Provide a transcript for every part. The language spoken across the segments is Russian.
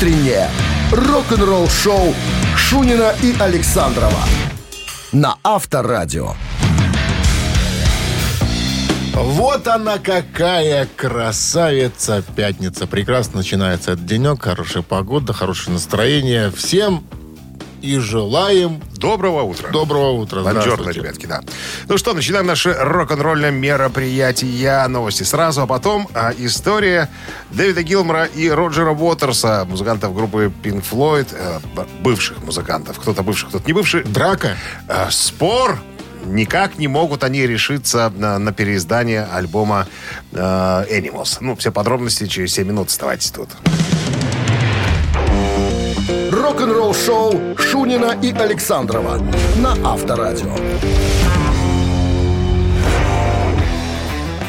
Утреннее рок-н-ролл-шоу Шунина и Александрова на Авторадио. Вот она какая красавица пятница. Прекрасно начинается этот денек, хорошая погода, хорошее настроение. Всем и желаем Доброго утра. доброго утра. Бонжорно, ребятки, да. Ну что, начинаем наше рок-н-ролльное мероприятие. Новости сразу, а потом а, история Дэвида Гилмора и Роджера Уотерса, музыкантов группы Pink Floyd, э, бывших музыкантов. Кто-то бывший, кто-то не бывший. Драка? Э, спор. Никак не могут они решиться на, на переиздание альбома э, Animals. Ну, все подробности через 7 минут. Оставайтесь тут. Рок-н-ролл-шоу Шунина и Александрова на Авторадио.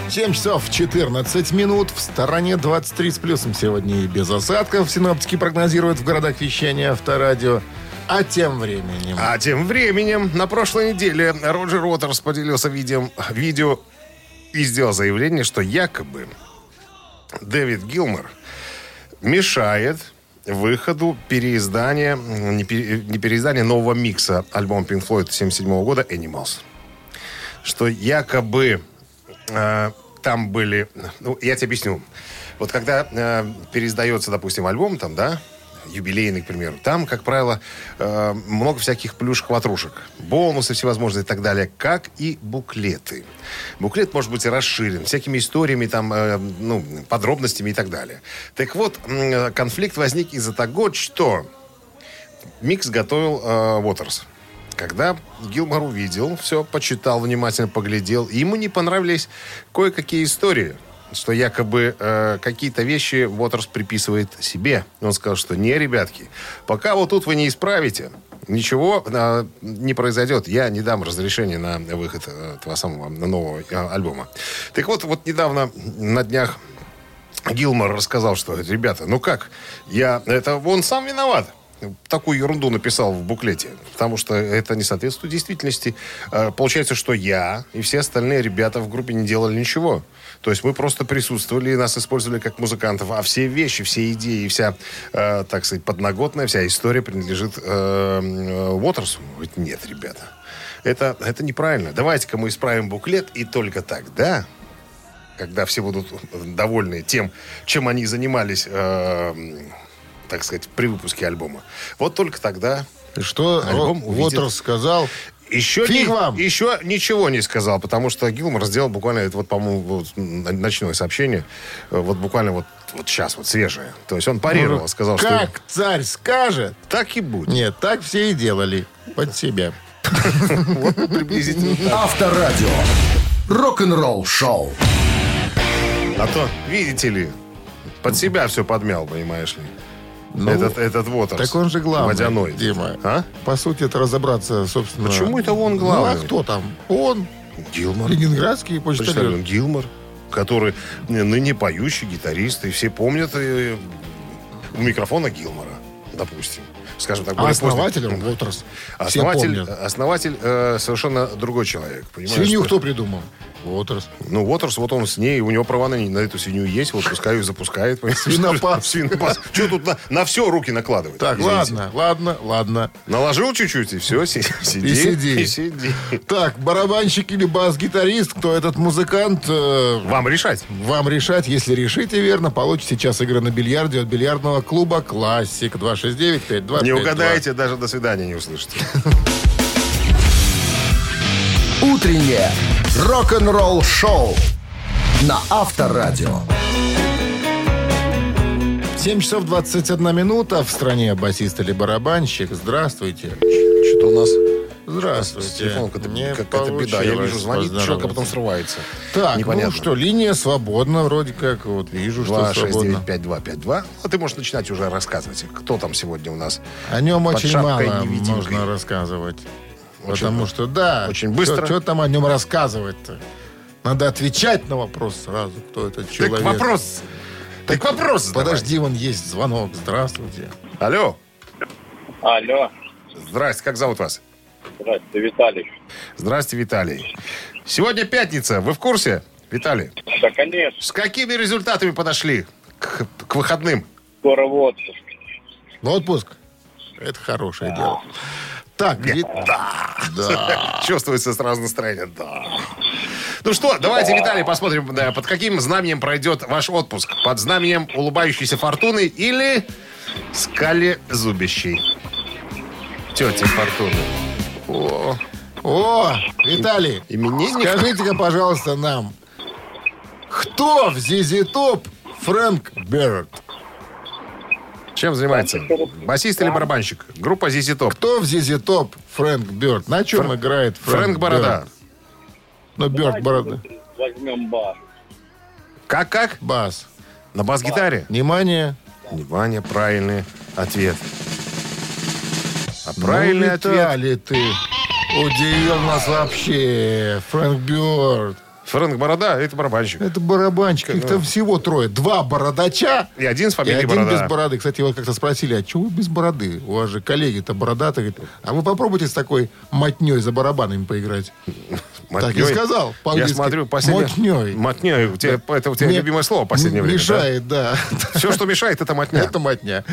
7 часов 14 минут. В стороне 23 с плюсом сегодня и без осадков. Синоптики прогнозируют в городах вещания Авторадио. А тем временем... А тем временем, на прошлой неделе Роджер Уотерс поделился видео, видео и сделал заявление, что якобы Дэвид Гилмор мешает выходу переиздания, не, пере- не переиздания нового микса альбома Pink Floyd 77 года «Animals». Что якобы э, там были... Ну, я тебе объясню. Вот когда э, переиздается, допустим, альбом, там, да, юбилейный, к примеру, там, как правило, э, много всяких плюшек-ватрушек, бонусы всевозможные и так далее, как и буклеты. Буклет может быть расширен всякими историями, там, э, ну, подробностями и так далее. Так вот, м, конфликт возник из-за того, что микс готовил э, Уотерс. Когда Гилмор увидел, все, почитал, внимательно поглядел, ему не понравились кое-какие истории, что якобы э, какие-то вещи Уотерс приписывает себе. Он сказал, что не, ребятки, пока вот тут вы не исправите, ничего э, не произойдет. Я не дам разрешения на выход э, этого самого нового э, альбома. Так вот, вот недавно на днях Гилмор рассказал, что, ребята, ну как, я, это он сам виноват. Такую ерунду написал в буклете, потому что это не соответствует действительности. Э, Получается, что я и все остальные ребята в группе не делали ничего. То есть мы просто присутствовали нас использовали как музыкантов, а все вещи, все идеи, вся, э, так сказать, подноготная, вся история принадлежит э, э, Уотерсу. Нет, ребята, это, это неправильно. Давайте-ка мы исправим буклет, и только тогда когда все будут довольны тем, чем они занимались, э, так сказать, при выпуске альбома. Вот только тогда И Что Альбом Ро- увидит. Уотерс сказал? Еще, Фиг не- вам! еще ничего не сказал, потому что Гилмор сделал буквально, это вот, по-моему, вот, ночное сообщение, э, вот буквально вот, вот сейчас, вот свежее. То есть он парировал, сказал, что Ну, Как царь скажет? так и будет. Нет, так все и делали. Под себя. Вот приблизительно. Авторадио. Рок-н-ролл-шоу. А то, видите ли, под себя все подмял, понимаешь ли. Ну, этот, этот Уотерс. Так он же главный, Водяной. Дима. А? По сути, это разобраться, собственно... Почему это он главный? Ну, а кто там? Он, Гилмор. ленинградский Почтальон почтальон. Гилмор, который ныне поющий гитарист, и все помнят э, у микрофона Гилмора, допустим. Скажем так, А более основатель поздний. он, Уотерс. Все Основатель, основатель э, совершенно другой человек. Свинью что- кто придумал? Уотерс. Ну, Уотерс, вот он с ней, у него права на, на эту свинью есть, вот пускай ее запускает. Свинопас. Свинопас. Что тут на, на все руки накладывать? Так, извините? ладно, ладно, ладно. Наложил чуть-чуть, и все, сиди. И сиди. И сиди. Так, барабанщик или бас-гитарист, кто этот музыкант, э, Вам решать. вам решать. Если решите верно, получите час игры на бильярде от бильярдного клуба «Классик» 269-5252. Не угадаете, даже до свидания не услышите. Утреннее рок-н-ролл-шоу на Авторадио. 7 часов 21 минута. В стране басист или барабанщик. Здравствуйте. Что-то у нас Здравствуйте. телефон какая-то, Не какая-то беда. Я вижу, звонит человек, а потом срывается. Так, Непонятно. ну что, линия свободна вроде как. Вот вижу, что 2, 6, свободна. 9, 5, 2, 5, 2. А ты можешь начинать уже рассказывать, кто там сегодня у нас. О нем Под очень мало невидимкой. можно рассказывать. Очень потому что, да, Очень быстро. Что там о нем рассказывать-то? Надо отвечать на вопрос сразу, кто этот человек. Так вопрос. Так вопрос задавай. Подожди, вон есть звонок. Здравствуйте. Алло. Алло, Здрасте, как зовут вас? Здравствуйте, Виталий. Здрасте, Виталий. Сегодня пятница. Вы в курсе, Виталий? Да, конечно, С какими результатами подошли к, к выходным? скоро в отпуск. В отпуск. Это хорошее дело. Так, Ви- Да. Чувствуется сразу настроение. Да. Ну что, давайте, Виталий, посмотрим, да, под каким знаменем пройдет ваш отпуск. Под знаменем улыбающейся фортуны или скали зубящей. Тети фортуны. О, О, Виталий, Именинник? скажите-ка, пожалуйста, нам, кто в Зизи Топ Фрэнк Берретт? чем занимается? Басист или барабанщик? Группа Зизи Топ. Кто в Зизи Топ Фрэнк Бёрд? На чем играет Фрэнк, Фрэнк Борода. Ну, Бёрд Борода. Возьмем бар. Как-как? Бас. На бас-гитаре? Внимание. Внимание, правильный ответ. А правильный ну, ответ... Виталий, ты удивил нас вообще. Фрэнк Бёрд. Фрэнк Борода, это барабанщик. Это барабанщик. Их там всего трое. Два бородача И один с и фамилией один Борода. без бороды. Кстати, его как-то спросили, а чего вы без бороды? У вас же коллеги-то бородатые. А вы попробуйте с такой мотней за барабанами поиграть. Так и сказал. Я смотрю, последнее... Мотнёй. Мотнёй. У тебя, это у тебя Мне любимое слово в последнее время. Мешает, да. Все, что мешает, это мотня. Это мотня.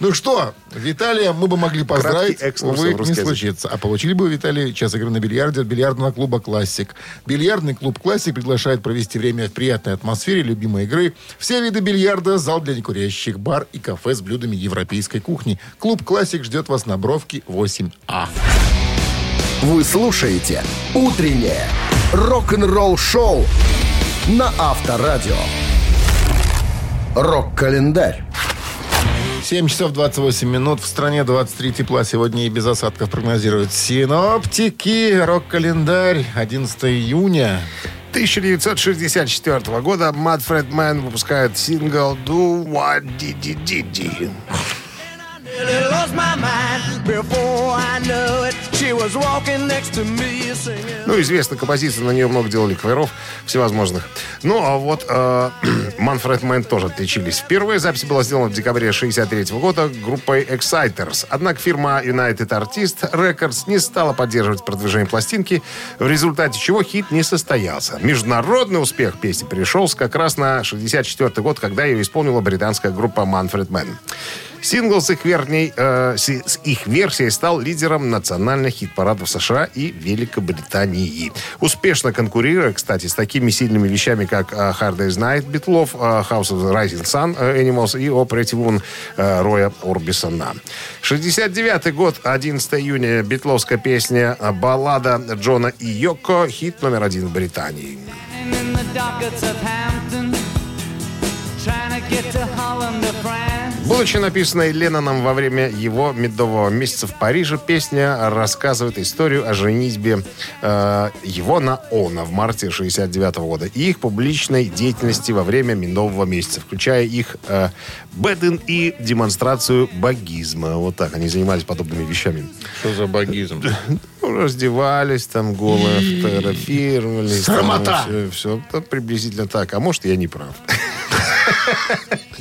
Ну что, Виталия мы бы могли поздравить, увы, не случится. А получили бы, Виталий, час игры на бильярде от бильярдного клуба «Классик». Бильярдный клуб «Классик» приглашает провести время в приятной атмосфере любимой игры. Все виды бильярда, зал для некурящих, бар и кафе с блюдами европейской кухни. Клуб «Классик» ждет вас на Бровке 8А. Вы слушаете «Утреннее рок-н-ролл-шоу» на Авторадио. Рок-календарь. 7 часов 28 минут. В стране 23 тепла. Сегодня и без осадков прогнозируют синоптики. Рок-календарь. 11 июня. 1964 года Манфред Мэн выпускает сингл «Do Wah Diddy Diddy». Ну, известная композиция, на нее много делали каверов всевозможных. Ну, а вот э, Манфред Мэн тоже отличились. Впервые запись была сделана в декабре 63 года группой Exciters. Однако фирма United Artist Records не стала поддерживать продвижение пластинки, в результате чего хит не состоялся. Международный успех песни пришелся как раз на 64 год, когда ее исполнила британская группа Manfred Mann. Сингл с их, верней, э, с, с их версией стал лидером национальных хит-парадов США и Великобритании. Успешно конкурируя, кстати, с такими сильными вещами, как э, Hard Day's Night Битлов, э, House of the Rising Sun э, Animals и O Pretty Woman э, Роя Орбисона. 69 год, 11 июня, битловская песня «Баллада Джона и Йоко», хит номер один в Британии. Trying to get to Holland or France. Будучи написанной Ленноном во время его медового месяца в Париже, песня рассказывает историю о женитьбе э, его на Она в марте 69 года и их публичной деятельности во время медового месяца, включая их э, беден и демонстрацию богизма. Вот так они занимались подобными вещами. Что за богизм? Ну, раздевались там голые, фотографировались. Срамота! Все, все приблизительно так. А может, я не прав.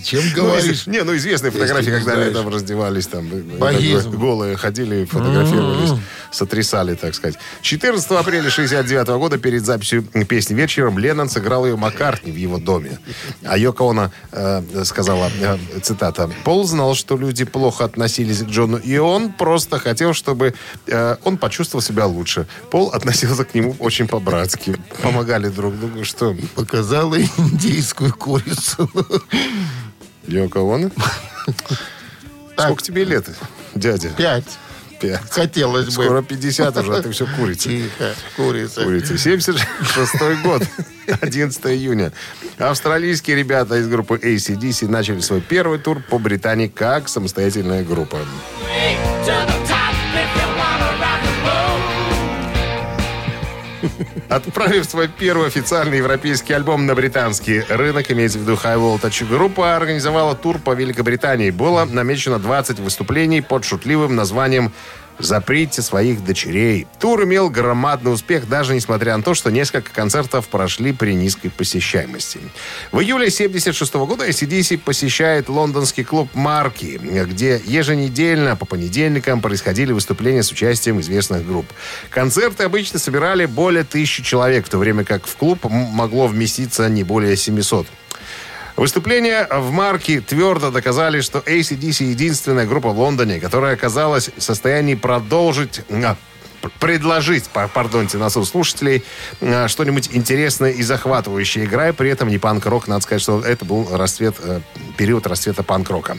Чем Ну, говоришь? не, ну известные фотографии, когда они там раздевались, там э, голые ходили, фотографировались, сотрясали, так сказать. 14 апреля 69 года перед записью песни вечером Леннон сыграл ее Маккартни в его доме. А Йоко Оно э, сказала, э, цитата, «Пол знал, что люди плохо относились к Джону, и он просто хотел, чтобы он почувствовал себя лучше. Пол относился к нему очень по-братски. Помогали друг другу, что Показала индийскую курицу. Йоко Оно? Сколько тебе лет, дядя? Пять. Пять. Хотелось бы. Скоро 50 уже, а ты все курица. Тихо, курица. Курица. 76 год, 11 июня. Австралийские ребята из группы ACDC начали свой первый тур по Британии как самостоятельная группа. Отправив свой первый официальный европейский альбом на британский рынок, имеется в виду High Voltage, группа организовала тур по Великобритании. Было намечено 20 выступлений под шутливым названием «Заприте своих дочерей». Тур имел громадный успех, даже несмотря на то, что несколько концертов прошли при низкой посещаемости. В июле 1976 года ACDC посещает лондонский клуб «Марки», где еженедельно по понедельникам происходили выступления с участием известных групп. Концерты обычно собирали более тысячи человек, в то время как в клуб могло вместиться не более 700. Выступления в марке твердо доказали, что ACDC единственная группа в Лондоне, которая оказалась в состоянии продолжить... предложить, па- пардонте, нас слушателей, а, что-нибудь интересное и захватывающее, играя при этом не панк-рок. Надо сказать, что это был расцвет, э, период расцвета панк-рока.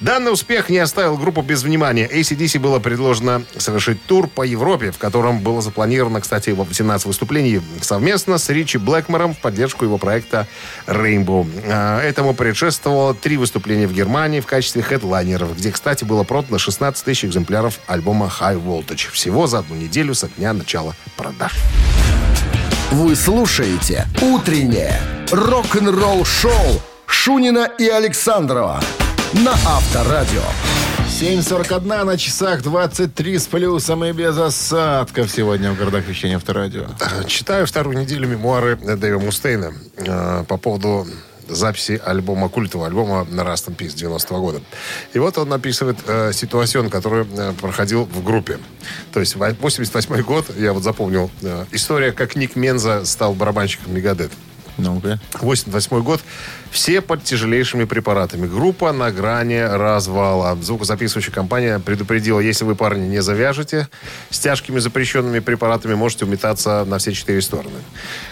Данный успех не оставил группу без внимания. ACDC было предложено совершить тур по Европе, в котором было запланировано, кстати, 18 выступлений совместно с Ричи Блэкмором в поддержку его проекта Rainbow. А, Этому предшествовало три выступления в Германии в качестве хедлайнеров, где, кстати, было продано 16 тысяч экземпляров альбома High Voltage. Всего за одну неделю со дня начала продаж. Вы слушаете «Утреннее рок-н-ролл-шоу» Шунина и Александрова на Авторадио. 7.41 на часах 23 с плюсом и без осадков сегодня в городах вещания Авторадио. Читаю вторую неделю мемуары Дэйва Мустейна э, по поводу записи альбома, культового альбома на Rust in Peace 90 года. И вот он описывает э, ситуацию, который э, проходил в группе. То есть в 88 год, я вот запомнил, э, история, как Ник Менза стал барабанщиком Мегадет. Ну-ка. 88 год. Все под тяжелейшими препаратами. Группа на грани развала. Звукозаписывающая компания предупредила, если вы, парни, не завяжете с тяжкими запрещенными препаратами, можете уметаться на все четыре стороны.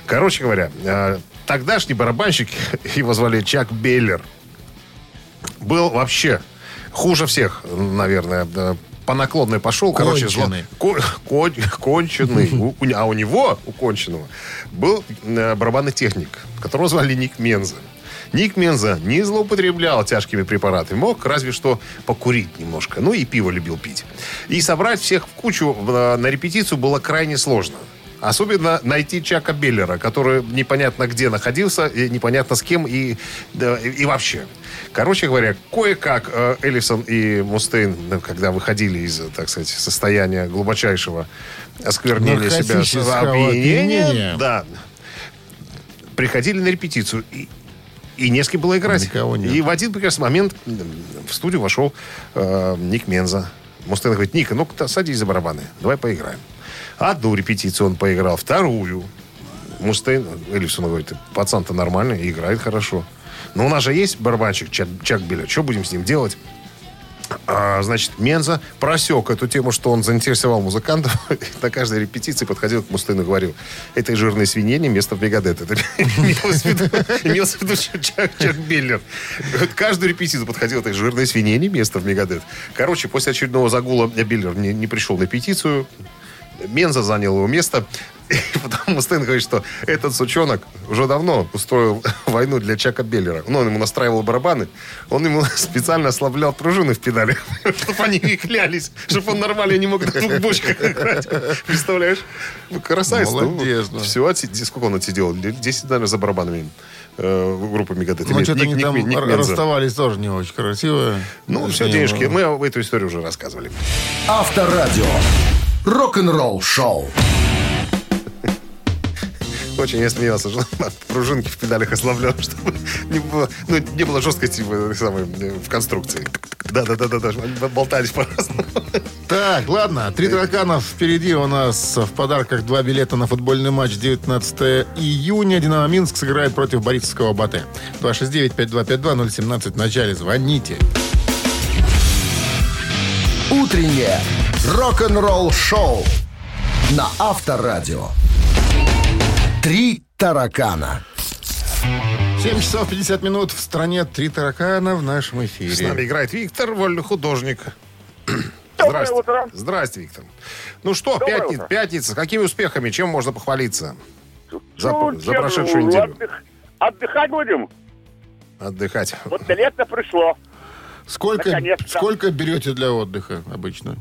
Короче говоря, э, тогдашний барабанщик, его звали Чак Беллер, был вообще хуже всех, наверное. По наклонной пошел. Короче, зло- Конченый. Ко- кон- конченый. У- а у него, у конченого, был э, барабанный техник, которого звали Ник Менза. Ник Менза не злоупотреблял тяжкими препаратами. Мог разве что покурить немножко. Ну и пиво любил пить. И собрать всех в кучу э, на репетицию было крайне сложно. Особенно найти Чака Беллера, который непонятно где находился, и непонятно с кем и, да, и, вообще. Короче говоря, кое-как э, Эллисон и Мустейн, ну, когда выходили из, так сказать, состояния глубочайшего осквернения себя, опьянения. да, приходили на репетицию и, и не с кем было играть. Никого нет. И в один прекрасный момент в студию вошел э, Ник Менза. Мустейн говорит, Ника, ну-ка садись за барабаны, давай поиграем. Одну репетицию он поиграл, вторую. Мустейн, Эллисон говорит, пацан-то нормальный, играет хорошо. Но у нас же есть барабанщик Чак, Чак Билля, что будем с ним делать? А, значит, Менза просек эту тему, что он заинтересовал музыкантов. На каждой репетиции подходил к Мустейну и говорил, этой жирной свинье не место в Мегадет. Это имелось в виду, Чак, Беллер. Каждую репетицию подходил этой жирной свинье не место в Мегадет. Короче, после очередного загула Беллер не пришел на репетицию. Менза занял его место. И потом Мустейн говорит, что этот сучонок уже давно устроил войну для Чака Беллера. Ну, он ему настраивал барабаны, он ему специально ослаблял пружины в педали, чтобы они не клялись, чтобы он нормально не мог на двух бочках играть. Представляешь? Ну, красавец. ну, Молодец, да. Все, сколько он отсидел? Лет 10, наверное, за барабанами э, группы Мегадет. Ну, что-то они там расставались тоже не очень красиво. Ну, все, Не денежки. было. Мы эту историю уже рассказывали. Авторадио. Рок-н-ролл шоу. Очень я смеялся, что пружинки в педалях ослаблял, чтобы не было, ну, не было жесткости в, самой, в конструкции. Да-да-да-да, они болтались по-разному. Так, ладно. Три тараканов впереди у нас в подарках два билета на футбольный матч 19 июня. Динамо Минск сыграет против Борисовского Батэ. 269-5252-017 в начале. Звоните. Утреннее рок-н-ролл шоу на Авторадио. Три таракана. 7 часов 50 минут в стране. Три таракана в нашем С эфире. нами играет Виктор, вольный художник. Здрасте. утро. Здрасте, Виктор. Ну что, Доброе пятни- утро. пятница. Какими успехами? Чем можно похвалиться? За, Ну, за чем, прошедшую ну, неделю. отдых- Отдыхать будем. Отдыхать. Вот лето пришло. Сколько, сколько берете для отдыха обычно?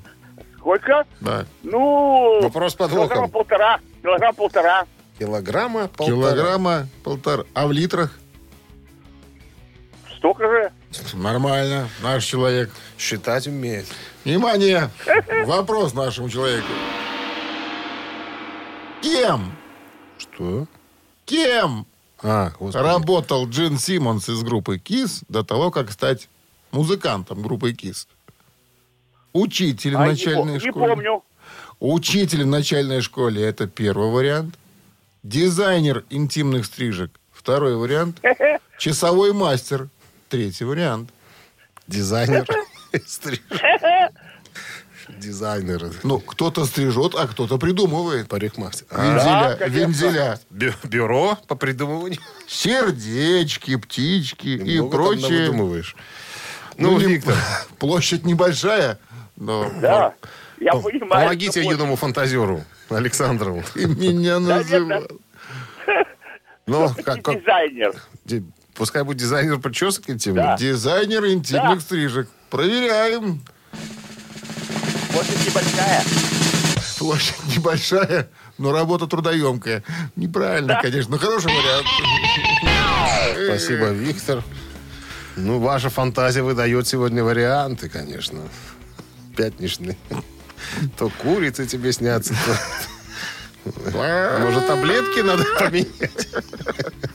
Сколько? Да. Ну, Вопрос с килограмма полтора. Килограмм полтора. Килограмма полтора. Килограмма, полтора. А в литрах? Столько же. Нормально. Наш человек. Считать умеет. Внимание! Вопрос нашему человеку. Кем? Что? Кем А, господи. работал Джин Симмонс из группы Кис до того, как стать музыкантом группы Кис? Учитель в А, не начальной не школе. помню. Учитель в начальной школе это первый вариант. Дизайнер интимных стрижек второй вариант. Часовой мастер. Третий вариант. Дизайнер. Стриж. Дизайнер. Ну, кто-то стрижет, а кто-то придумывает. Парикмахер. Вензеля, конечно. вензеля. бю- Бюро по придумыванию. Сердечки, птички и Много там прочее. Ну, не- Виктор, Площадь небольшая, но Да, я понимаю. помогите что юному фантазеру Александру. ты меня называл. Ну, как, как- Дизайнер. ди- пускай будет дизайнер причесок интимных. Да. Дизайнер интимных Да. стрижек. Проверяем. Площадь небольшая. Площадь небольшая, но работа трудоемкая. Неправильно, конечно, но хороший вариант. Спасибо, Виктор. Ну, ваша фантазия выдает сегодня варианты, конечно. Пятничные. То курицы тебе снятся, то... Может, таблетки надо поменять?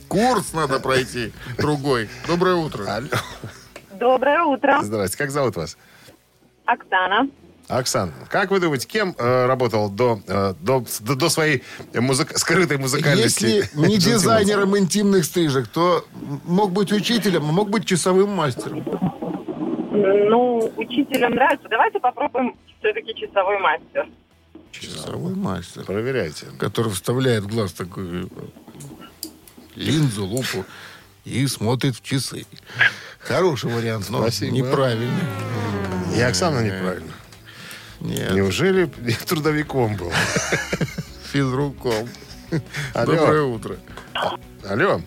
Курс надо пройти. Другой. Доброе утро. Алло. Доброе утро. Здрасте, как зовут вас? Оксана. Оксана, как вы думаете, кем э, работал до, э, до, до, до своей музык- скрытой музыкальности? Если не дизайнером интимных стрижек, то мог быть учителем, а мог быть часовым мастером. Ну, учителям нравится. Давайте попробуем все-таки часовой мастер. Часовой мастер. Проверяйте. Который вставляет в глаз такую линзу, лупу и смотрит в часы. Хороший вариант, но Спасибо. неправильный. И Оксана неправильно. Нет, Неужели трудовиком был? физруком. Алло. Доброе утро. Алло.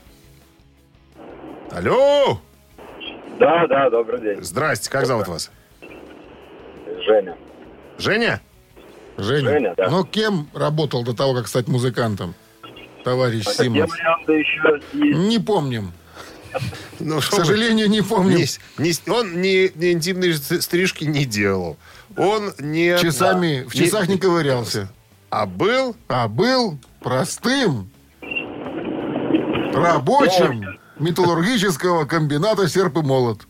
Алло. Да, да, добрый день. Здрасте, как зовут вас? Женя. Женя? Женя, Женя, да. ну кем работал до того, как стать музыкантом? Товарищ еще есть? Не помним. Ну, К сожалению, не помним. Не- не- он не, не интимные ст- стрижки не делал. Он не... Часами в Не- часах не ковырялся. А был... А был простым рабочим металлургического комбината «Серп и молот».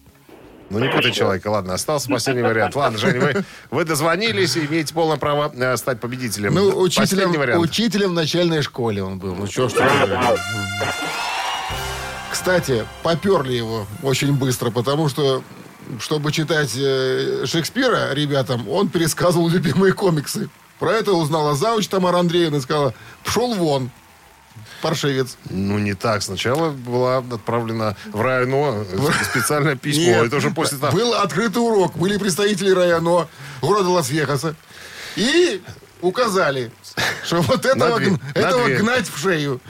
Ну, не путай человека. Ладно, остался последний вариант. Ладно, Женя, вы, вы дозвонились и имеете полное право э, стать победителем. Ну, учителем, учителем в начальной школе он был. Ну, что ж. Кстати, поперли его очень быстро, потому что, чтобы читать э, Шекспира ребятам, он пересказывал любимые комиксы. Про это узнала завуч Тамара Андреевна и сказала, пшел вон, паршивец. Ну, не так. Сначала была отправлена в районо специальное письмо. Нет, Это уже после того... Был открытый урок. Были представители района города Лас-Вегаса. И указали, что вот этого, дверь, этого гнать в шею.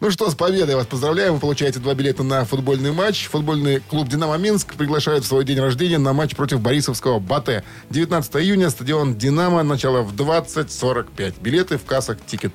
Ну что, с победой вас поздравляем. Вы получаете два билета на футбольный матч. Футбольный клуб «Динамо Минск» приглашает в свой день рождения на матч против Борисовского «Батэ». 19 июня, стадион «Динамо». Начало в 20.45. Билеты в кассах «Тикет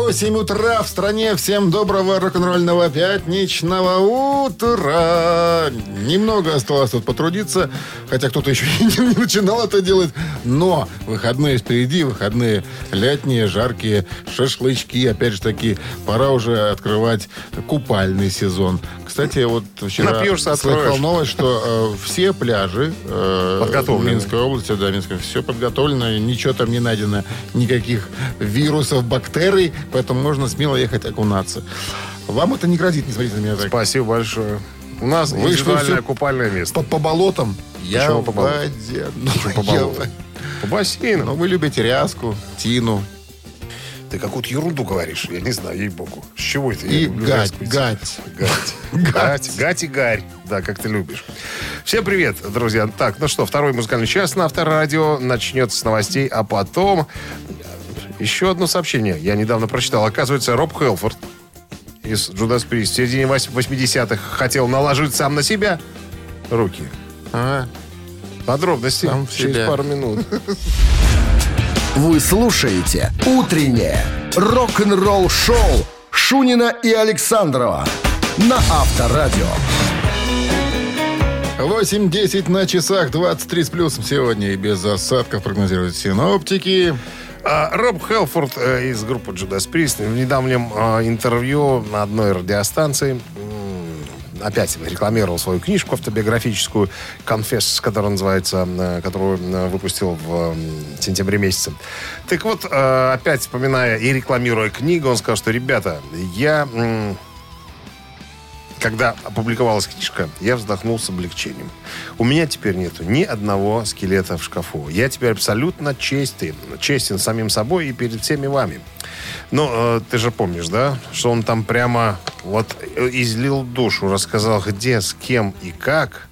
8 утра в стране. Всем доброго рок-н-ролльного пятничного утра. Немного осталось тут потрудиться, хотя кто-то еще и не, начинал это делать. Но выходные впереди, выходные летние, жаркие, шашлычки. Опять же таки, пора уже открывать купальный сезон. Кстати, вот вчера Напьешься, слыхал новость, что э, все пляжи э, Минской области, да, Минской, все подготовлено, ничего там не найдено, никаких вирусов, бактерий, поэтому можно смело ехать окунаться. Вам это не грозит, не смотрите на меня так. Спасибо большое. У нас Вы индивидуальное купальное место. По, по болотам? Я Почему по болотам? воде. Ну, По болотам? По бассейну. Ну, вы любите ряску, тину Ты какую-то ерунду говоришь. Я не знаю, ей-богу. С чего это? И гать, гать. Гать. Гать. Гать и гарь. Да, как ты любишь. Всем привет, друзья. Так, ну что, второй музыкальный час на Авторадио начнется с новостей, а потом еще одно сообщение. Я недавно прочитал. Оказывается, Роб Хелфорд из Judas Priest в середине 80-х хотел наложить сам на себя руки. А, Подробности Сам в через себя. пару минут. Вы слушаете «Утреннее рок-н-ролл-шоу» Шунина и Александрова на Авторадио. 8.10 на часах, 23 с плюсом сегодня и без осадков прогнозируют синоптики. А, Роб Хелфорд э, из группы Judas Priest в недавнем э, интервью на одной радиостанции опять рекламировал свою книжку автобиографическую «Конфесс», которая называется, э, которую э, выпустил в сентябре месяце. Так вот, опять вспоминая и рекламируя книгу, он сказал, что, ребята, я... когда опубликовалась книжка, я вздохнул с облегчением. У меня теперь нету ни одного скелета в шкафу. Я теперь абсолютно честен, честен самим собой и перед всеми вами. Ну, э, ты же помнишь, да, что он там прямо вот э, излил душу, рассказал, где, с кем и как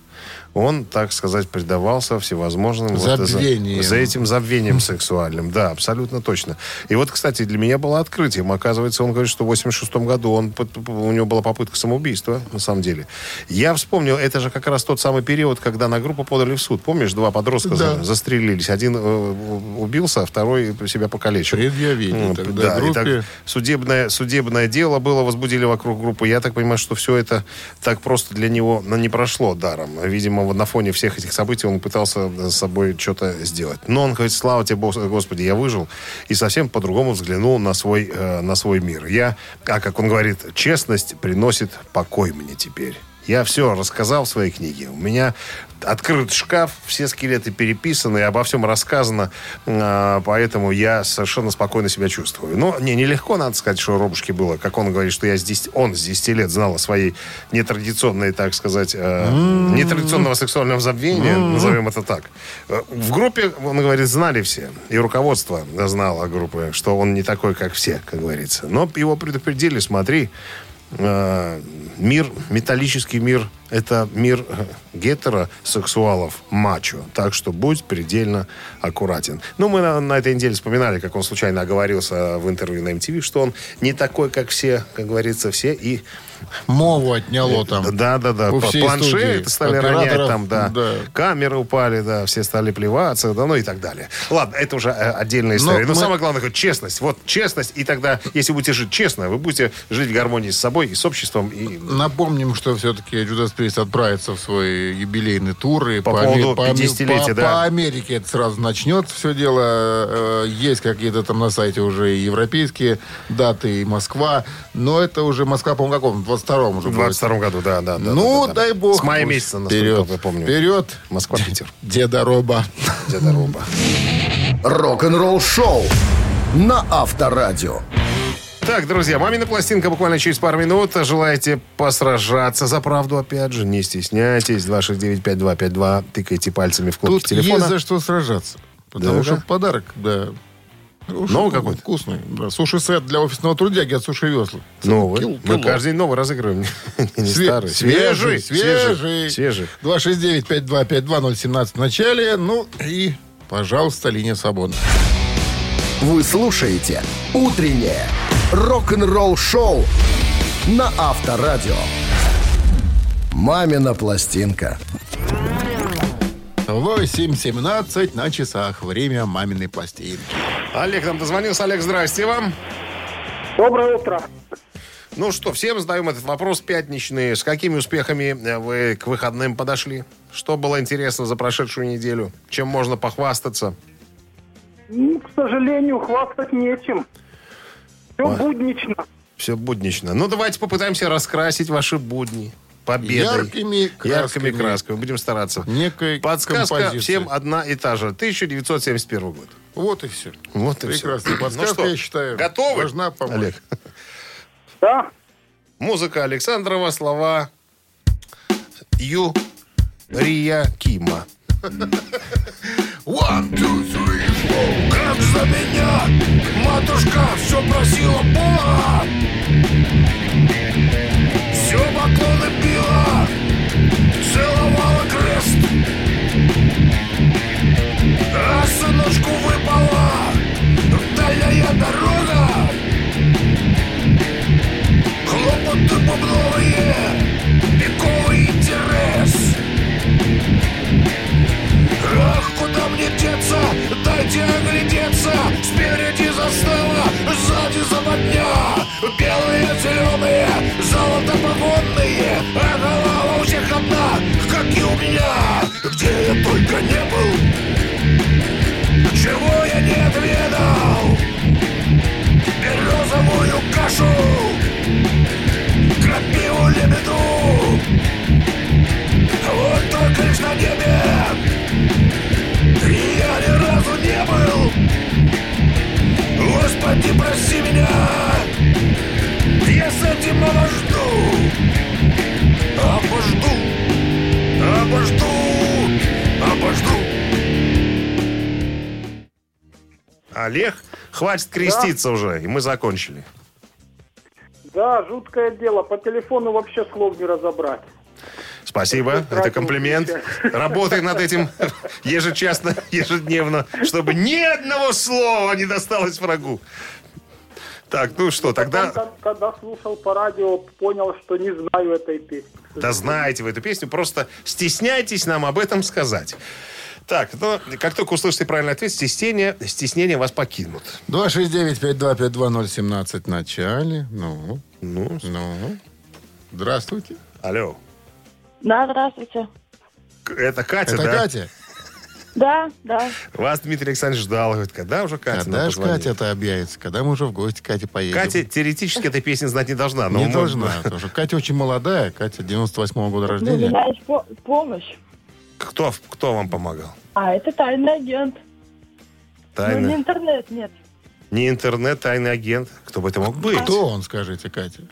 он, так сказать, предавался всевозможным... вот за- Забвением. за этим забвением сексуальным. Да, абсолютно точно. И вот, кстати, для меня было открытием. Оказывается, он говорит, что в 86 году он, у него была попытка самоубийства, на самом деле. Я вспомнил, это же как раз тот самый период, когда на группу подали в суд. Помнишь, два подростка Да. застрелились. Один э, убился, а второй себя покалечил. Предъявили тогда да, и группе. так судебное, судебное дело было, возбудили вокруг группы. Я так понимаю, что все это так просто для него ну, не прошло даром. Видимо, на фоне всех этих событий он пытался с собой что-то сделать. Но он говорит, слава тебе, Господи, я выжил. И совсем по-другому взглянул на свой, э, на свой мир. Я, а как он говорит, честность приносит покой мне теперь. Я все рассказал в своей книге. У меня открыт шкаф, все скелеты переписаны, обо всем рассказано, а, поэтому я совершенно спокойно себя чувствую. Но не, нелегко, надо сказать, что Робушке было. Как он говорит, что я 10, он с 10 лет знал о своей нетрадиционной, так сказать, э, нетрадиционного сексуального забвения, назовем это так. Э, В группе, он говорит, знали все. И руководство знало группы, что он не такой, как все, как говорится. Но его предупредили, смотри, мир, металлический мир, это мир э, гетеросексуалов, мачо. Так что будь предельно аккуратен. Ну, мы на, на этой неделе вспоминали, как он случайно оговорился в интервью на MTV, что он не такой, как все, как говорится, все. И Мову отняло там. да, да, да. У всей Планшеты студии. стали Операторов, ронять там, да. да. Камеры упали, да. Все стали плеваться, да, ну и так далее. Ладно, это уже э, отдельная история. Но, мы- самое главное, как честность. Вот честность, и тогда, если будете жить честно, вы будете жить в гармонии с собой и с обществом, и Напомним, что все-таки Judas Priest отправится в свой юбилейный тур. И По Аме- поводу Аме- 50-летия, по- да. По Америке это сразу начнется все дело. Э, Есть какие-то там на сайте уже и европейские даты, и Москва. Но это уже Москва, по-моему, каком? 22-м уже в будет. 22 году, да, да. да, Ну, да, да. дай бог. С мая месяца, Вперед. я помню. Вперед. Москва-Питер. Деда Роба. Деда Руба. Рок-н-ролл шоу на Авторадио. Так, друзья, мамина пластинка буквально через пару минут. Желаете посражаться за правду, опять же, не стесняйтесь. 269-5252. Тыкайте пальцами в кнопки Тут телефона. есть за что сражаться. Потому Да, что да? подарок, да. Уж Новый какой-то? Вкусный. Да. Суши-сет для офисного трудяги от Суши Весла. Новый. Кил- Мы каждый день новый разыгрываем. Не Све- старый. Свежий, свежий. Свежий. 269-5252-017 в начале. Ну и, пожалуйста, линия свободна. Вы слушаете «Утреннее рок-н-ролл-шоу» на Авторадио. «Мамина пластинка». 8.17 на часах. Время маминой пластинки. Олег нам дозвонился. Олег, здрасте вам. Доброе утро. Ну что, всем задаем этот вопрос пятничный. С какими успехами э, вы к выходным подошли? Что было интересно за прошедшую неделю? Чем можно похвастаться? Ну, к сожалению, хвастать нечем. Все Ой. буднично. Все буднично. Ну, давайте попытаемся раскрасить ваши будни. Победой. Яркими красками. Яркими красками. Будем стараться. Некой Подсказка композиции. всем одна и та же. 1971 год. Вот и все. Вот и Прекрасная все. подсказка, ну что, я считаю. Готовы? Должна помочь. Олег. Да? Музыка Александрова, слова Юрия Кима. One, two, three, four. Как за меня матушка все просила Бога. Все поклоны можете наглядеться Спереди застава, сзади западня. Белые, зеленые, золотопогонные. А голова у всех одна, как и у меня. Где я только не прости меня Я с этим обожду Обожду Обожду Обожду Олег, хватит креститься уже, и мы закончили. Да, жуткое дело. По телефону вообще слов не разобрать. Спасибо, это комплимент. Работай над этим ежечасно, ежедневно, чтобы ни одного слова не досталось врагу. Так, ну что, тогда... Потом, когда слушал по радио, понял, что не знаю этой песни. Да знаете вы эту песню, просто стесняйтесь нам об этом сказать. Так, ну, как только услышите правильный ответ, стеснение, стеснение вас покинут. 269-5252017 в начале. Ну, Ну, ну. Здравствуйте. алло. Да, здравствуйте. Это Катя, Это да? Катя. Да, да. Вас Дмитрий Александрович ждал. Говорит, когда уже Катя Когда же позвонит? Катя-то объявится? Когда мы уже в гости Кате поедем? Катя теоретически этой песни знать не должна. Но Не должна. Потому что Катя очень молодая. Катя 98 года Ну, рождения. есть по- помощь. Кто, кто вам помогал? А, это тайный агент. Ну, не Тайный. интернет, нет. Не интернет, тайный агент. Кто бы это мог быть? Кто он, скажите, Катя?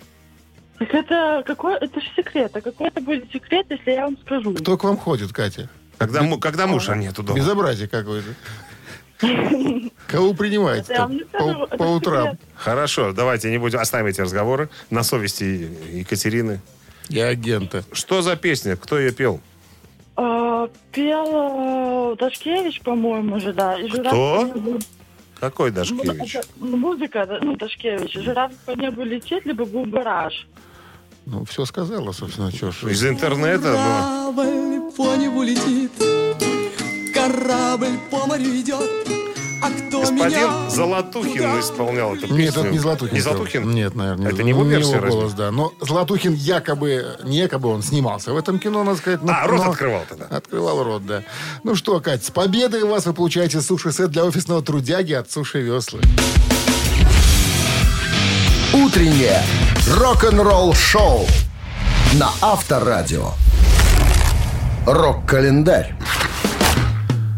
Так это какой, это же секрет. А какой это будет секрет, если я вам скажу? Кто к вам ходит, Катя? Когда, му- когда мужа нету дома. Безобразие какое-то. Кого принимаете не по, по утрам? Хорошо, давайте не будем оставим эти разговоры на совести Екатерины. Я агента. Что за песня? Кто ее пел? А, пел э, Дашкевич, по-моему, же, да. И Кто? Какой Ну, Дашкевич? это, ну, музыка, да, ну, Дашкевич. Жираф по небу летит, либо был гараж. Ну, все сказала, собственно, что ж. Из интернета? Корабль по небу летит, корабль по морю идет. А кто Господин меня Золотухин туда? исполнял эту песню. Нет, это не Златухин. Не. Золотухин? Нет, наверное. Это не его версия, разве? голос, да. Но Златухин якобы, не якобы он снимался в этом кино, надо сказать. но- А, рот но- открывал тогда. Открывал рот, да. Ну что, Кать, с победой вас вы получаете суши-сет для офисного трудяги от Суши Веслы. Утреннее рок-н-ролл-шоу на Авторадио. Рок-календарь.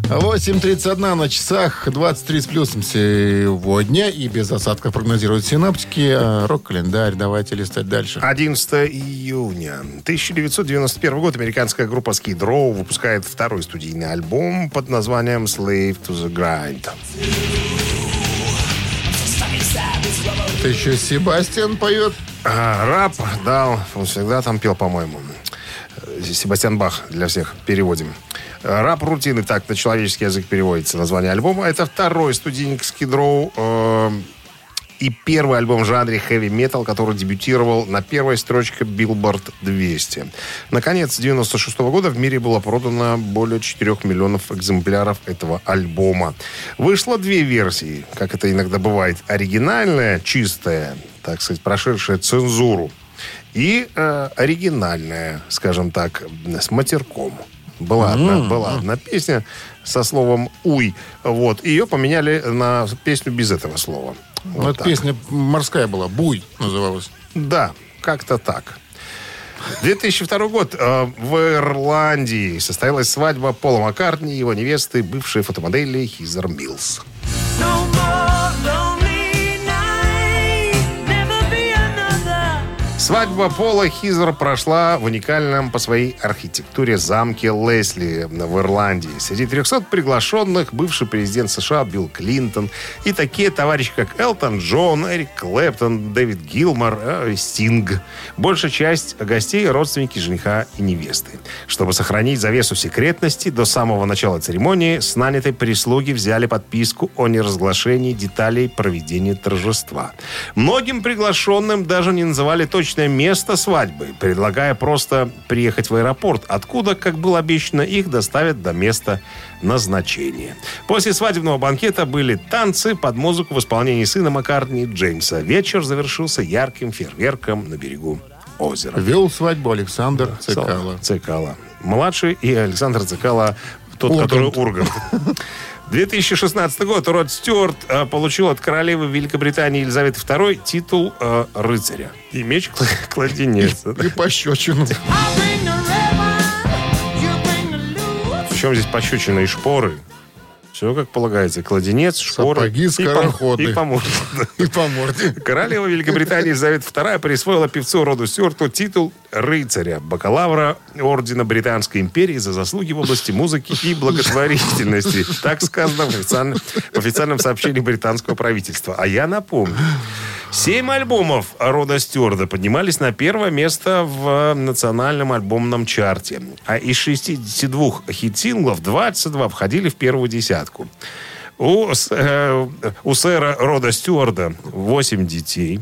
8.31 на часах, 23 с плюсом сегодня. И без осадков прогнозируют синаптики. А, Рок-календарь, давайте листать дальше. 11 июня 1991 год американская группа Skid Row выпускает второй студийный альбом под названием Slave to the Grind. Это еще Себастьян поет. А, рэп, да, он всегда там пел, по-моему. Э, Себастьян Бах для всех переводим. Э, Рап рутины, так на человеческий язык переводится название альбома. Это второй студийник Row э, и первый альбом в жанре metal, который дебютировал на первой строчке Billboard 200. Наконец, с 96 года в мире было продано более 4 миллионов экземпляров этого альбома. Вышло две версии, как это иногда бывает. Оригинальная, чистая, так сказать, прошедшая цензуру. И э, оригинальная, скажем так, с матерком. Была одна, была одна песня со словом «уй». Вот. Ее поменяли на песню без этого слова. Ну, Вот это так. песня морская была, «Буй» называлась. Да, как-то так. 2002 год. Э, В Ирландии состоялась свадьба Пола Маккартни и его невесты, бывшей фотомодели Хизер Милс. Свадьба Пола Хизер прошла в уникальном по своей архитектуре замке Лесли в Ирландии. Среди 300 приглашенных бывший президент США Билл Клинтон и такие товарищи, как Элтон Джон, Эрик Клэптон, Дэвид Гилмор, э, Стинг. Большая часть гостей – родственники жениха и невесты. Чтобы сохранить завесу секретности, до самого начала церемонии с нанятой прислуги взяли подписку о неразглашении деталей проведения торжества. Многим приглашенным даже не называли точное место свадьбы, предлагая просто приехать в аэропорт, откуда, как было обещано, их доставят до места назначения. После свадебного банкета были танцы под музыку в исполнении сына Маккартни Джеймса. Вечер завершился ярким фейерверком на берегу озера. Вел свадьбу Александр Цикало. Цикало. Младший и Александр Цикало, тот, Ургант. который Ургант. 2016 год. Род Стюарт э, получил от королевы Великобритании Елизаветы II титул э, рыцаря. И меч кла- кладенец. И пощечину. The loot. Причем здесь пощечина и шпоры. Все как полагается. Кладенец, шпоры. Сапоги, скороходы. И помощник. И по морде. Королева Великобритании Елизавета II присвоила певцу Роду Стюарту титул рыцаря, бакалавра Ордена Британской империи за заслуги в области музыки и благотворительности. Так сказано в официальном, в официальном сообщении британского правительства. А я напомню, Семь альбомов Рода Стюарда поднимались на первое место в национальном альбомном чарте. А из 62 хит-синглов 22 входили в первую десятку. У, э, у сэра Рода Стюарда 8 детей.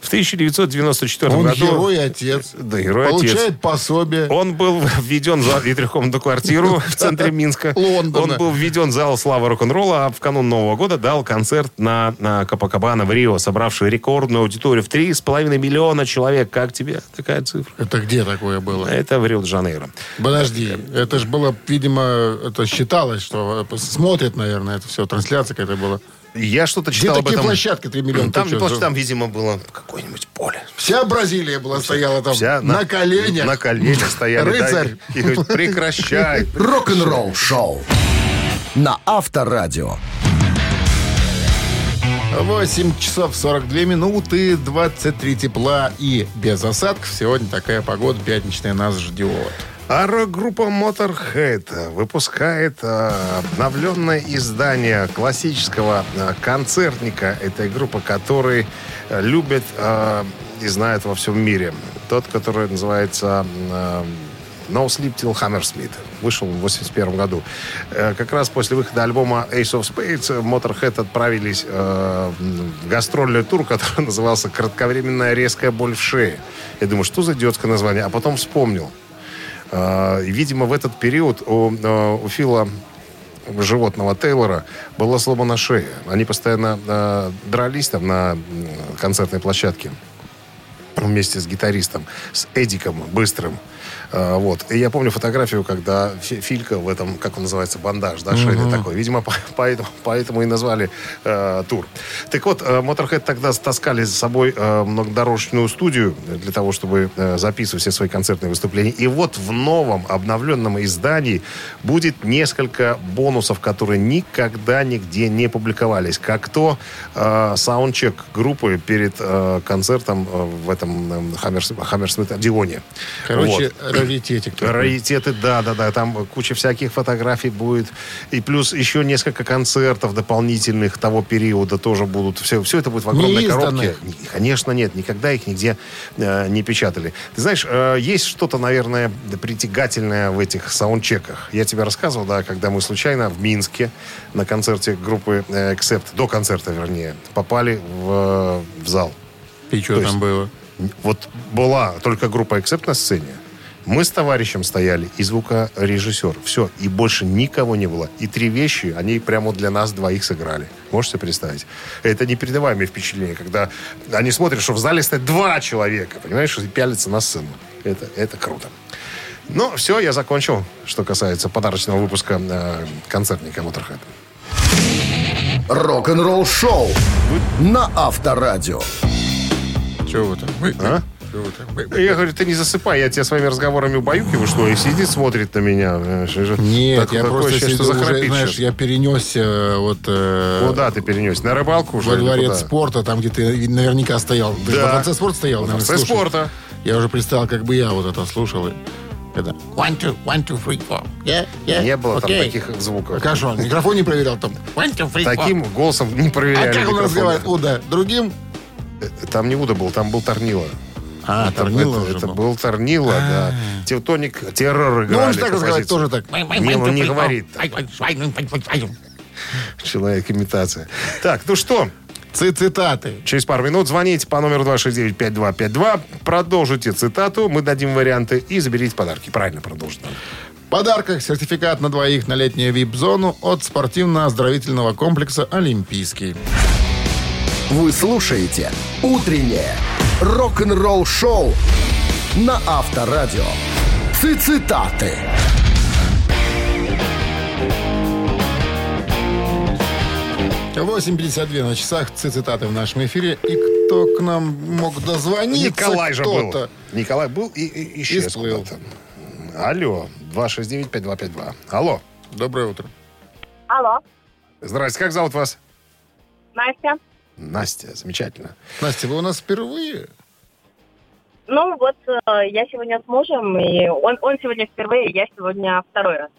В 1994 Он году... герой и отец. Да, герой и Получает отец. пособие. Он был введен за и трехкомнатную квартиру в центре Минска. Лондона. Он был введен в зал славы рок-н-ролла, а в канун Нового года дал концерт на, на Капакабана в Рио, собравший рекордную аудиторию в 3,5 миллиона человек. Как тебе такая цифра? Это где такое было? Это в Рио-де-Жанейро. Подожди, это же было, видимо, это считалось, что э, смотрят, наверное, это все, трансляция какая-то была. Я что-то Где читал об такие этом. площадки 3 миллиона? Там площадь, там, видимо, было какое-нибудь поле. Вся Бразилия была, стояла там Вся на, коленях. На коленях стояли. да, Рыцарь. и- и говорит, прекращай. Рок-н-ролл шоу на Авторадио. 8 часов 42 минуты, 23 тепла и без осадков. Сегодня такая погода пятничная нас ждет. А рок-группа Motorhead выпускает э, обновленное издание классического э, концертника этой группы, который э, любят э, и знают во всем мире. Тот, который называется э, No Sleep Till Hammersmith. Вышел в 81 году. Э, как раз после выхода альбома Ace of Spades э, Motorhead отправились э, в гастрольный тур, который назывался «Кратковременная резкая боль в шее». Я думаю, что за идиотское название? А потом вспомнил. И, Видимо, в этот период у, э, у Фила животного Тейлора была сломана шея. Они постоянно э, дрались там на концертной площадке вместе с гитаристом, с Эдиком Быстрым. А, Вот. И я помню фотографию, когда Фи- Филька в этом, как он называется, бандаж, да, шейный такой. Видимо, по- поэтому, поэтому и назвали э, тур. Так вот, э, Motorhead тогда таскали с собой э, многодорожную студию для того, чтобы э, записывать все свои концертные выступления. И вот в новом, обновленном издании будет несколько бонусов, которые никогда нигде не публиковались. Как то э, саундчек группы перед э, концертом э, в этом э, Хаммерс- Хаммерсмит Одионе. Короче, Вот. Раритетик. Раритеты, да, да, да. Там куча всяких фотографий будет. И плюс еще несколько концертов дополнительных того периода тоже будут. Все, все это будет в огромной коробке. Конечно, нет. Никогда их нигде э, не печатали. Ты знаешь, э, есть что-то, наверное, притягательное в этих саундчеках. Я тебе рассказывал, да, когда мы случайно в Минске на концерте группы э, Accept, до концерта, вернее, попали в, в зал. И что То там есть- было? Вот была только группа Accept на сцене. Мы с товарищем стояли и звукорежиссер. Все. И больше никого не было. И три вещи они прямо для нас двоих сыграли. Можете себе представить? Это непередаваемое впечатление, когда они смотрят, что в зале стоят два человека, понимаешь, и пялятся на сцену. Это, это круто. Ну, все, я закончил, что касается подарочного выпуска э, концертника Motorhead. Рок-н-ролл шоу на Авторадио. Чего вы там? Вы- А? Там? Я говорю, ты не засыпай, я тебя своими разговорами убаюкиваю, что и сидит, смотрит на меня. Нет, так- я такое просто ощущение, сидел что уже, знаешь, сейчас. я перенесся вот э, Куда ты перенес? На рыбалку уже? во дворец куда? спорта, там, где ты наверняка стоял. Ты же Да. во дворце спорта стоял, Во дворце спорта. Я уже представил, как бы я вот это слушал. и Это one, two, one, two, three, four. Yeah, yeah, Не было там okay. таких звуков. Как же он? Микрофон не проверял там. One, two, three, four. Таким голосом не А проверяли как он микрофон. разговаривает? Уда. Другим? Там не Уда был, там был Торнила. А, Это- Торнило это, уже это был. был Торнила, да. Тевтоник, террор играли. Ну, он же так разговаривает, тоже так. Не, он не говорит так. Человек имитация. Так, ну что, Ци- Цитаты. через пару минут звоните по номеру 269-5252, продолжите цитату, мы дадим варианты и заберите подарки. Правильно продолжите. В подарках сертификат на двоих на летнюю вип-зону от спортивно-оздоровительного комплекса «Олимпийский». Вы слушаете «Утреннее рок-н-ролл шоу» на Авторадио. Цитаты. Цитаты. 8.52 на часах. Ци- Цитаты в нашем эфире. И кто к нам мог дозвониться? Николай же был. Николай был и, и исчез И сплыл. куда-то. Алло, 269-5252. Алло. Доброе утро. Алло, Здрасте, как зовут вас? Настя. Настя, замечательно. Настя, вы у нас впервые? Ну вот, э, я сегодня с мужем, и он, он сегодня впервые, я сегодня второй раз.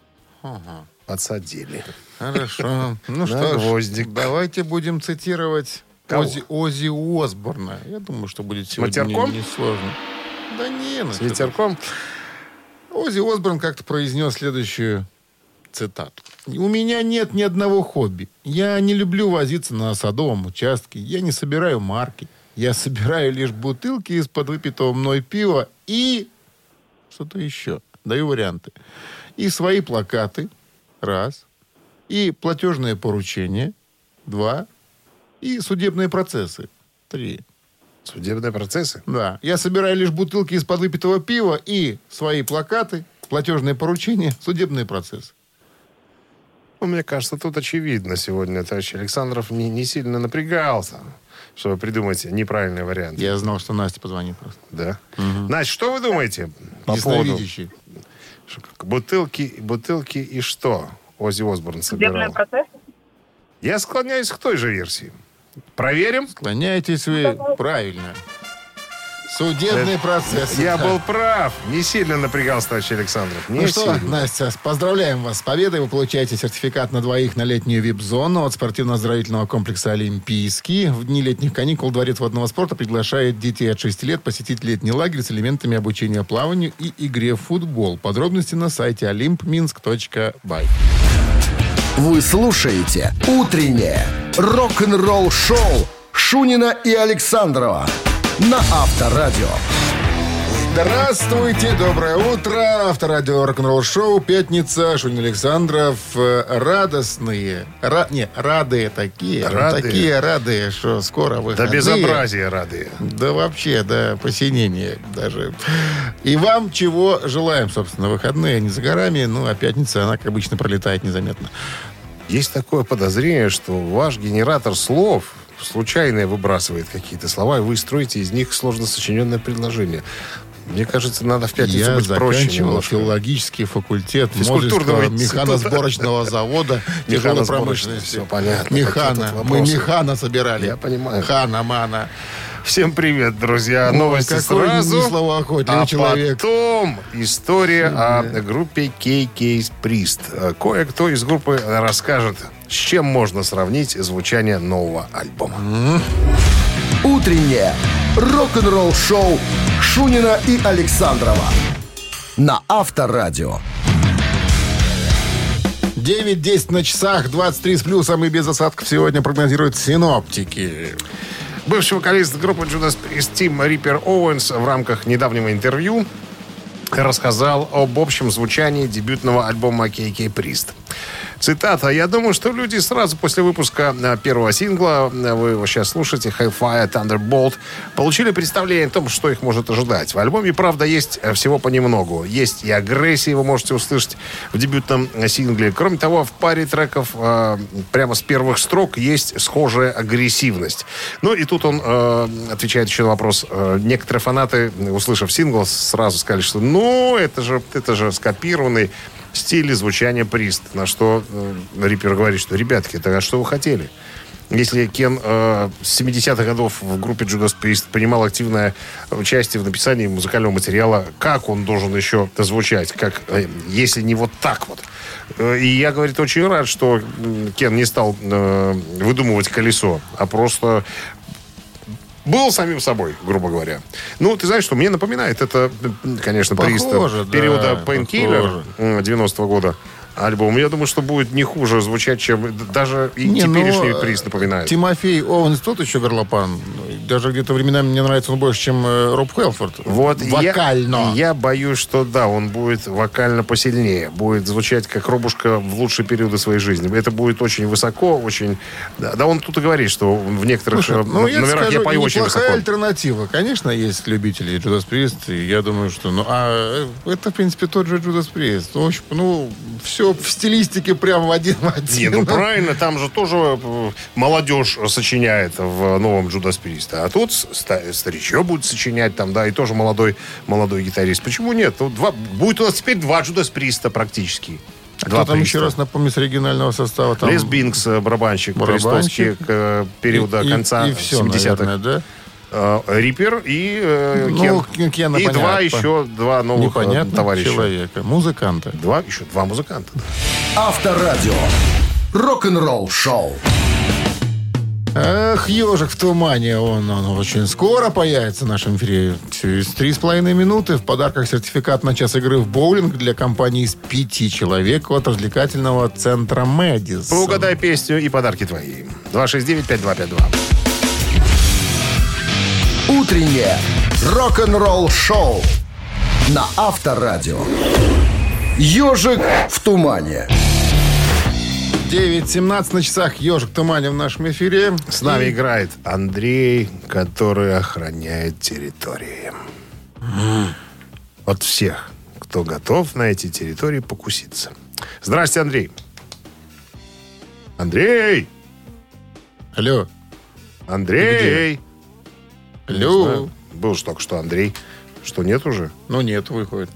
Ага. Подсадили. Хорошо. Ну что ж, гвоздик. давайте будем цитировать? Ози, Ози Осборна. Я думаю, что будет сегодня не, матерком? не сложно. Да не, ну С ветерком? Ози Осборн как-то произнес следующую цитату. «У меня нет ни одного хобби. Я не люблю возиться на садовом участке. Я не собираю марки. Я собираю лишь бутылки из-под выпитого мной пива и... Что-то еще. Даю варианты. И свои плакаты. Раз. И платежные поручения. Два. И судебные процессы. Три. Судебные процессы? Да. Я собираю лишь бутылки из-под выпитого пива и свои плакаты, платежные поручения, судебные процессы. Ну, мне кажется, тут очевидно сегодня. Товарищ Александров не, не сильно напрягался, чтобы придумать неправильный вариант. Я знал, что Настя позвонит просто. Да? Значит, что вы думаете по поводу бутылки, бутылки и что Оззи Осборн собирал? Я склоняюсь к той же версии. Проверим? Склоняетесь вы правильно. Судебный процесс. Я Да. был прав. Не сильно напрягался, товарищ Александров. Не Ну что, сильно. Настя, поздравляем вас с победой. Вы получаете сертификат на двоих на летнюю вип-зону от спортивно-оздоровительного комплекса «Олимпийский». В дни летних каникул Дворец водного спорта приглашает детей от 6 лет посетить летний лагерь с элементами обучения плаванию и игре в футбол. Подробности на сайте olympminsk.by. Вы слушаете «Утреннее рок-н-ролл-шоу» Шунина и Александрова на Авторадио. Здравствуйте, доброе утро. Авторадио рок-н-ролл шоу. Пятница. Шунин Александров. Э, Радостные. Ра- не, радые такие. Радые? Такие радые, что скоро Да выходные. безобразия рады. Да вообще, да, посинение даже. И вам чего желаем, собственно, выходные не за горами, ну, а пятница, она, как обычно, пролетает незаметно. Есть такое подозрение, что ваш генератор слов случайно выбрасывает какие-то слова, и вы строите из них сложно сочиненное предложение. Мне кажется, надо в пятницу Я быть проще заканчивал немножко. филологический факультет Физкультурного механосборочного завода тяжелой Механосборочный, промышленности. всё понятно. Механа. Мы механа собирали. Я понимаю. Хана, мана. Всем привет, друзья. Ой, Новости сразу. а человек. потом история о группе KK Priest. Кое-кто из группы расскажет, с чем можно сравнить звучание нового альбома. Утреннее рок-н-ролл-шоу Шунина и Александрова на Авторадио. 9-10 на часах, 23 с плюсом и без осадков сегодня прогнозируют синоптики. Бывший вокалист группы Judas Priest Тим Риппер Оуэнс в рамках недавнего интервью рассказал об общем звучании дебютного альбома KK Priest. Цитата. «Я думаю, что люди сразу после выпуска э, первого сингла, э, вы его сейчас слушаете, Hellfire Thunderbolt, получили представление о том, что их может ожидать. В альбоме, правда, есть э, всего понемногу. Есть и агрессия, вы можете услышать в дебютном сингле. Кроме того, в паре треков прямо с первых строк есть схожая агрессивность. Ну и тут он отвечает еще на вопрос. Некоторые фанаты, услышав сингл, сразу сказали, что ну, это же, это же скопированный стиль и звучание Прист. На что э, Риппер говорит, что, ребятки, это а что вы хотели? Если Кен э, с 70-х годов в группе Judas Priest принимал активное участие в написании музыкального материала, как он должен еще звучать, как, э, если не вот так вот? Э, И я, говорит, очень рад, что Кен не стал э, выдумывать колесо, а просто был самим собой, грубо говоря. Ну, ты знаешь, что мне напоминает это, конечно, Похоже, да, периода Painkiller похоже. 90-го года альбом. Я думаю, что будет не хуже звучать, чем даже и Не, ну, теперешний приз напоминает. Тимофей Оуэнс тот еще горлопан. Даже где-то временами мне нравится он больше, чем э, Роб Хелфорд. Вот Вокально. Я, я боюсь, что да, он будет вокально посильнее. Будет звучать как робушка в лучшие периоды своей жизни. Это будет очень высоко, очень... Да, да он тут и говорит, что в некоторых Слушай, э, ну, я номерах скажу, я пою очень высоко. альтернатива. Конечно, есть любители Priest, и я думаю, что... Ну, а э, это, в принципе, тот же Judas Priest. В общем, ну, все в стилистике прям в один в один. Не, ну правильно, там же тоже э, молодежь сочиняет в новом Judas Priest. А тут ста- старичок будет сочинять там, да, и тоже молодой, молодой гитарист. Почему нет? Ну, два, будет у нас теперь два Judas Priest практически. Два Кто там еще приста. раз напомню с оригинального состава? Там Лес Бинкс, э, барабанщик, барабанщик. К э, периода и- и- конца и все, 70-х. наверное, да? Э, Риппер и э, Ну, Кен. Кена и понятно. два еще, два новых э, Непонятно товарища. человека. Музыканта. Два, еще два музыканта. Авторадио. Рок-н-ролл шоу. Эх, ежик в тумане, он, он очень скоро появится в нашем эфире. Через три с половиной минуты в подарках сертификат на час игры в боулинг для компании из пяти человек от развлекательного центра Мэдисон. Угадай песню и подарки твои. 269-5252. Утреннее рок-н-ролл шоу на Авторадио. Ежик в тумане. 9.17 на часах. Ежик в тумане в нашем эфире. С нами И играет Андрей, который охраняет территории. От всех, кто готов на эти территории покуситься. Здрасте, Андрей. Андрей! Алло. Андрей! Не Алло. знаю. Был же только что Андрей. Что, нет уже? Ну нет, выходит.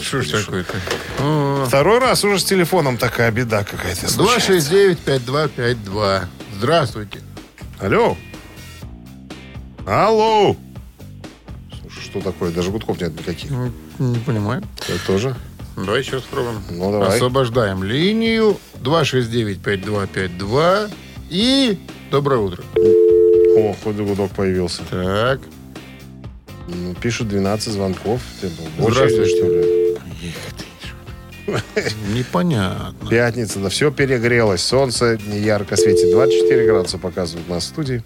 Что ж такое-то? О, Второй раз уже с телефоном такая беда какая-то случается. 269-5252. Здравствуйте. Алло. Алло. Слушай, что такое? Даже гудков нет никаких. Ну, Не понимаю. Я тоже. Давай еще раз попробуем. Ну, давай. Освобождаем линию. 269-5252. И доброе утро. О, хоть гудок появился. Так. Ну, пишут 12 звонков. Ты очереди, что ли? Непонятно. Пятница, да все перегрелось. Солнце не ярко светит. 24 градуса показывают в студии.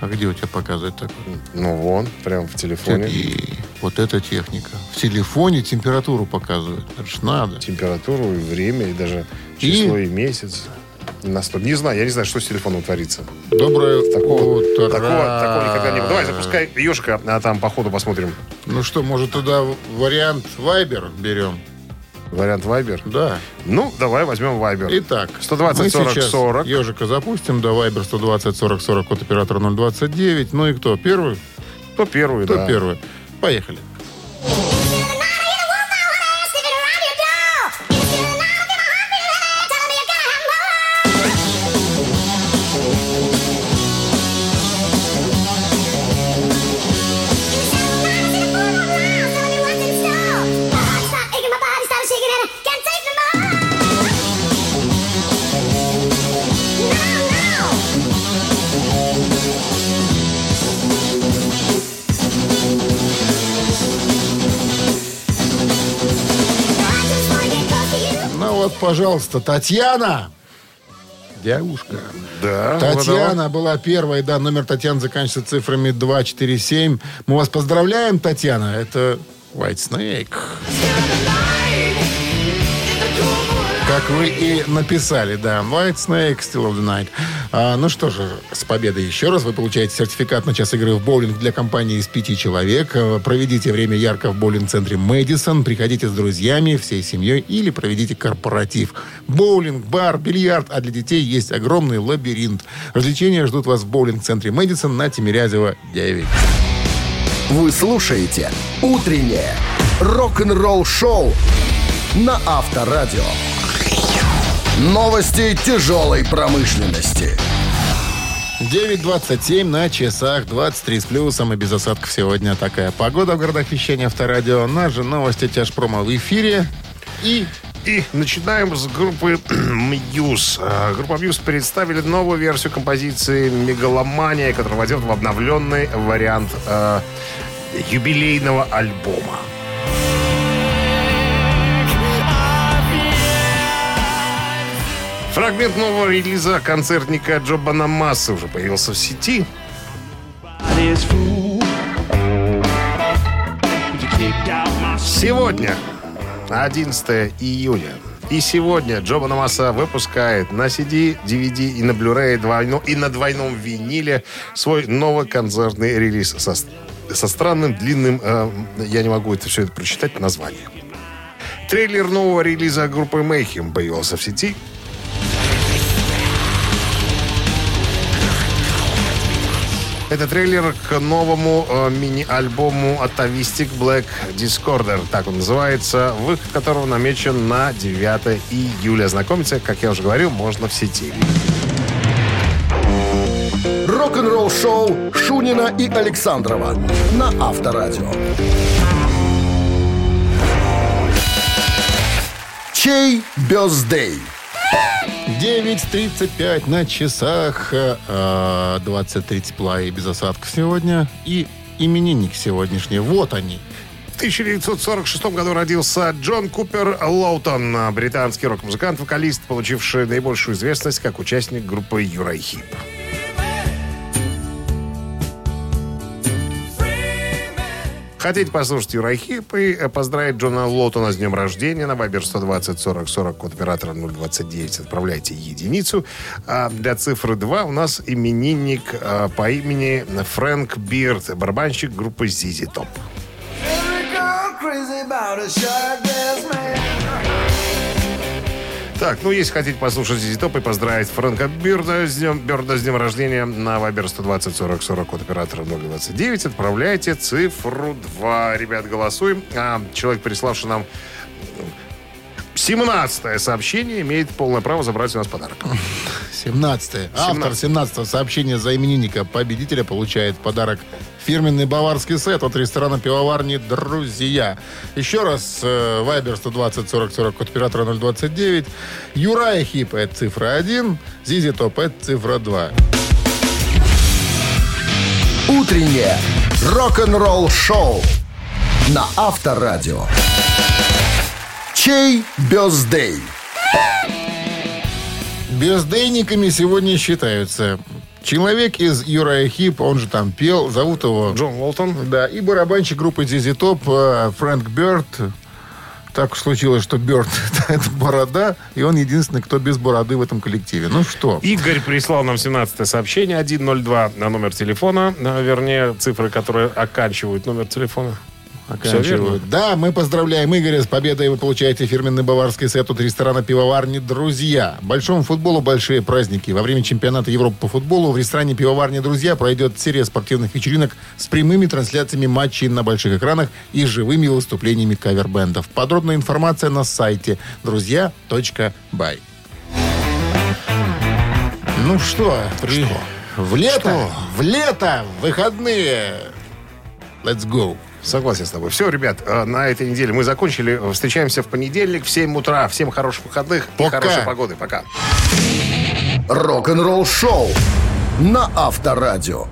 А где у тебя показывает такое? Ну, вон, прям в телефоне. И вот эта техника. В телефоне температуру показывает. Это ж надо. Температуру, и время, и даже И? число и месяц. На сто... Не знаю, я не знаю, что с телефоном творится. Доброе Такого, утро. такого, такого никогда не было. Давай, запускай ежика, а там по ходу посмотрим. Ну что, может, туда вариант Viber берем? Вариант Viber. Да. Ну, давай возьмем Viber. Итак, 120 мы 40 сейчас 40. ежика запустим, да, Viber 120 40 40 от оператора 029. Ну и кто? Первый? Кто первый, Кто да. первый? Поехали. Пожалуйста, Татьяна. Девушка. Да, Татьяна была первой, да, номер Татьяны заканчивается цифрами 247. Мы вас поздравляем, Татьяна. Это White Snake. Как вы и написали, да. White Snake, Still of the Night. А, ну что же, с победой еще раз. Вы получаете сертификат на час игры в боулинг для компании из пяти человек. А, Проведите время ярко в боулинг-центре Мэдисон. Приходите с друзьями, всей семьей или проведите корпоратив. Боулинг, бар, бильярд. А для детей есть огромный лабиринт. Развлечения ждут вас в боулинг-центре Мэдисон на Тимирязева 9. Вы слушаете «Утреннее рок-н-ролл-шоу» на Авторадио. Новости тяжелой промышленности. 9.27 на часах, 23 с плюсом и без осадков сегодня такая погода в городах вещания Авторадио. Наши новости тяжпрома в эфире. И И начинаем с группы Muse. А, Группа Muse представили новую версию композиции «Мегаломания», которая войдет в обновленный вариант э, юбилейного альбома. Фрагмент нового релиза концертника Джо Банамассы уже появился в сети. Сегодня, 11 июня. И сегодня Джо Банамаса выпускает на CD, DVD и на Blu-ray и на двойном виниле свой новый концертный релиз со, со странным длинным, э, я не могу это все это прочитать, названием. Трейлер нового релиза группы Mayhem появился в сети. Это трейлер к новому э, мини-альбому Atavistic Black Discorder. Так он называется. Выход которого намечен на 9 июля. Знакомиться, как я уже говорил, можно в сети. Рок-н-ролл шоу Шунина и Александрова на Авторадио. Чей бездей? 9.35 на часах. э, 23 тепла и без осадков сегодня. И именинник сегодняшний. Вот они. В 1946 году родился Джон Купер Лоутон, британский рок-музыкант, вокалист, получивший наибольшую известность как участник группы Uriah Heep. Хотите послушать Uriah Heep и э, поздравить Джона Лоутона с днем рождения на Viber 120 40 40 код оператора 029 отправляйте единицу. А для цифры 2 у нас именинник а, по имени Фрэнк Бирд, барабанщик группы ZZ Top. Так, ну, если хотите послушать ZZ Top и поздравить Фрэнка Бирда с днем, Бирда с днем рождения на Вайбер 120 40 40 код оператора 029, отправляйте цифру 2. Ребят, голосуем. А, человек, приславший нам 17 сообщение, имеет полное право забрать у нас подарок. 17 Автор 17 сообщения за именинника победителя получает подарок фирменный баварский сет от ресторана пивоварни «Друзья». Еще раз, Вайбер 120 40 40 код оператора 029. Юрай Хип – это цифра 1. Зизи Топ – это цифра 2. Утреннее рок-н-ролл шоу на Авторадио. Чей бездей? Бездейниками сегодня считаются человек из Юрая Хип, он же там пел, зовут его... Джон Уолтон. Да, и барабанщик группы ZZ Top э, Фрэнк Бёрд. Так уж случилось, что Бёрд — это борода, и он единственный, кто без бороды в этом коллективе. Ну что? Игорь прислал нам 17 сообщение 102 на номер телефона, а, вернее, цифры, которые оканчивают номер телефона. Оканчивают. Да, мы поздравляем Игоря с победой. Вы получаете фирменный баварский сет от ресторана «Пивоварни Друзья». Большому футболу большие праздники. Во время чемпионата Европы по футболу в ресторане «Пивоварни Друзья» пройдет серия спортивных вечеринок с прямыми трансляциями матчей на больших экранах и живыми выступлениями кавербендов. Подробная информация на сайте друзья.бай. Ну что, при- в лето, Что? в лето, в выходные. Let's go. Согласен с тобой. Все, ребят, э, на этой неделе мы закончили. Встречаемся в понедельник в 7 утра. Всем хороших выходных и Пока. хорошей погоды. Пока. Рок-н-ролл шоу на Авторадио.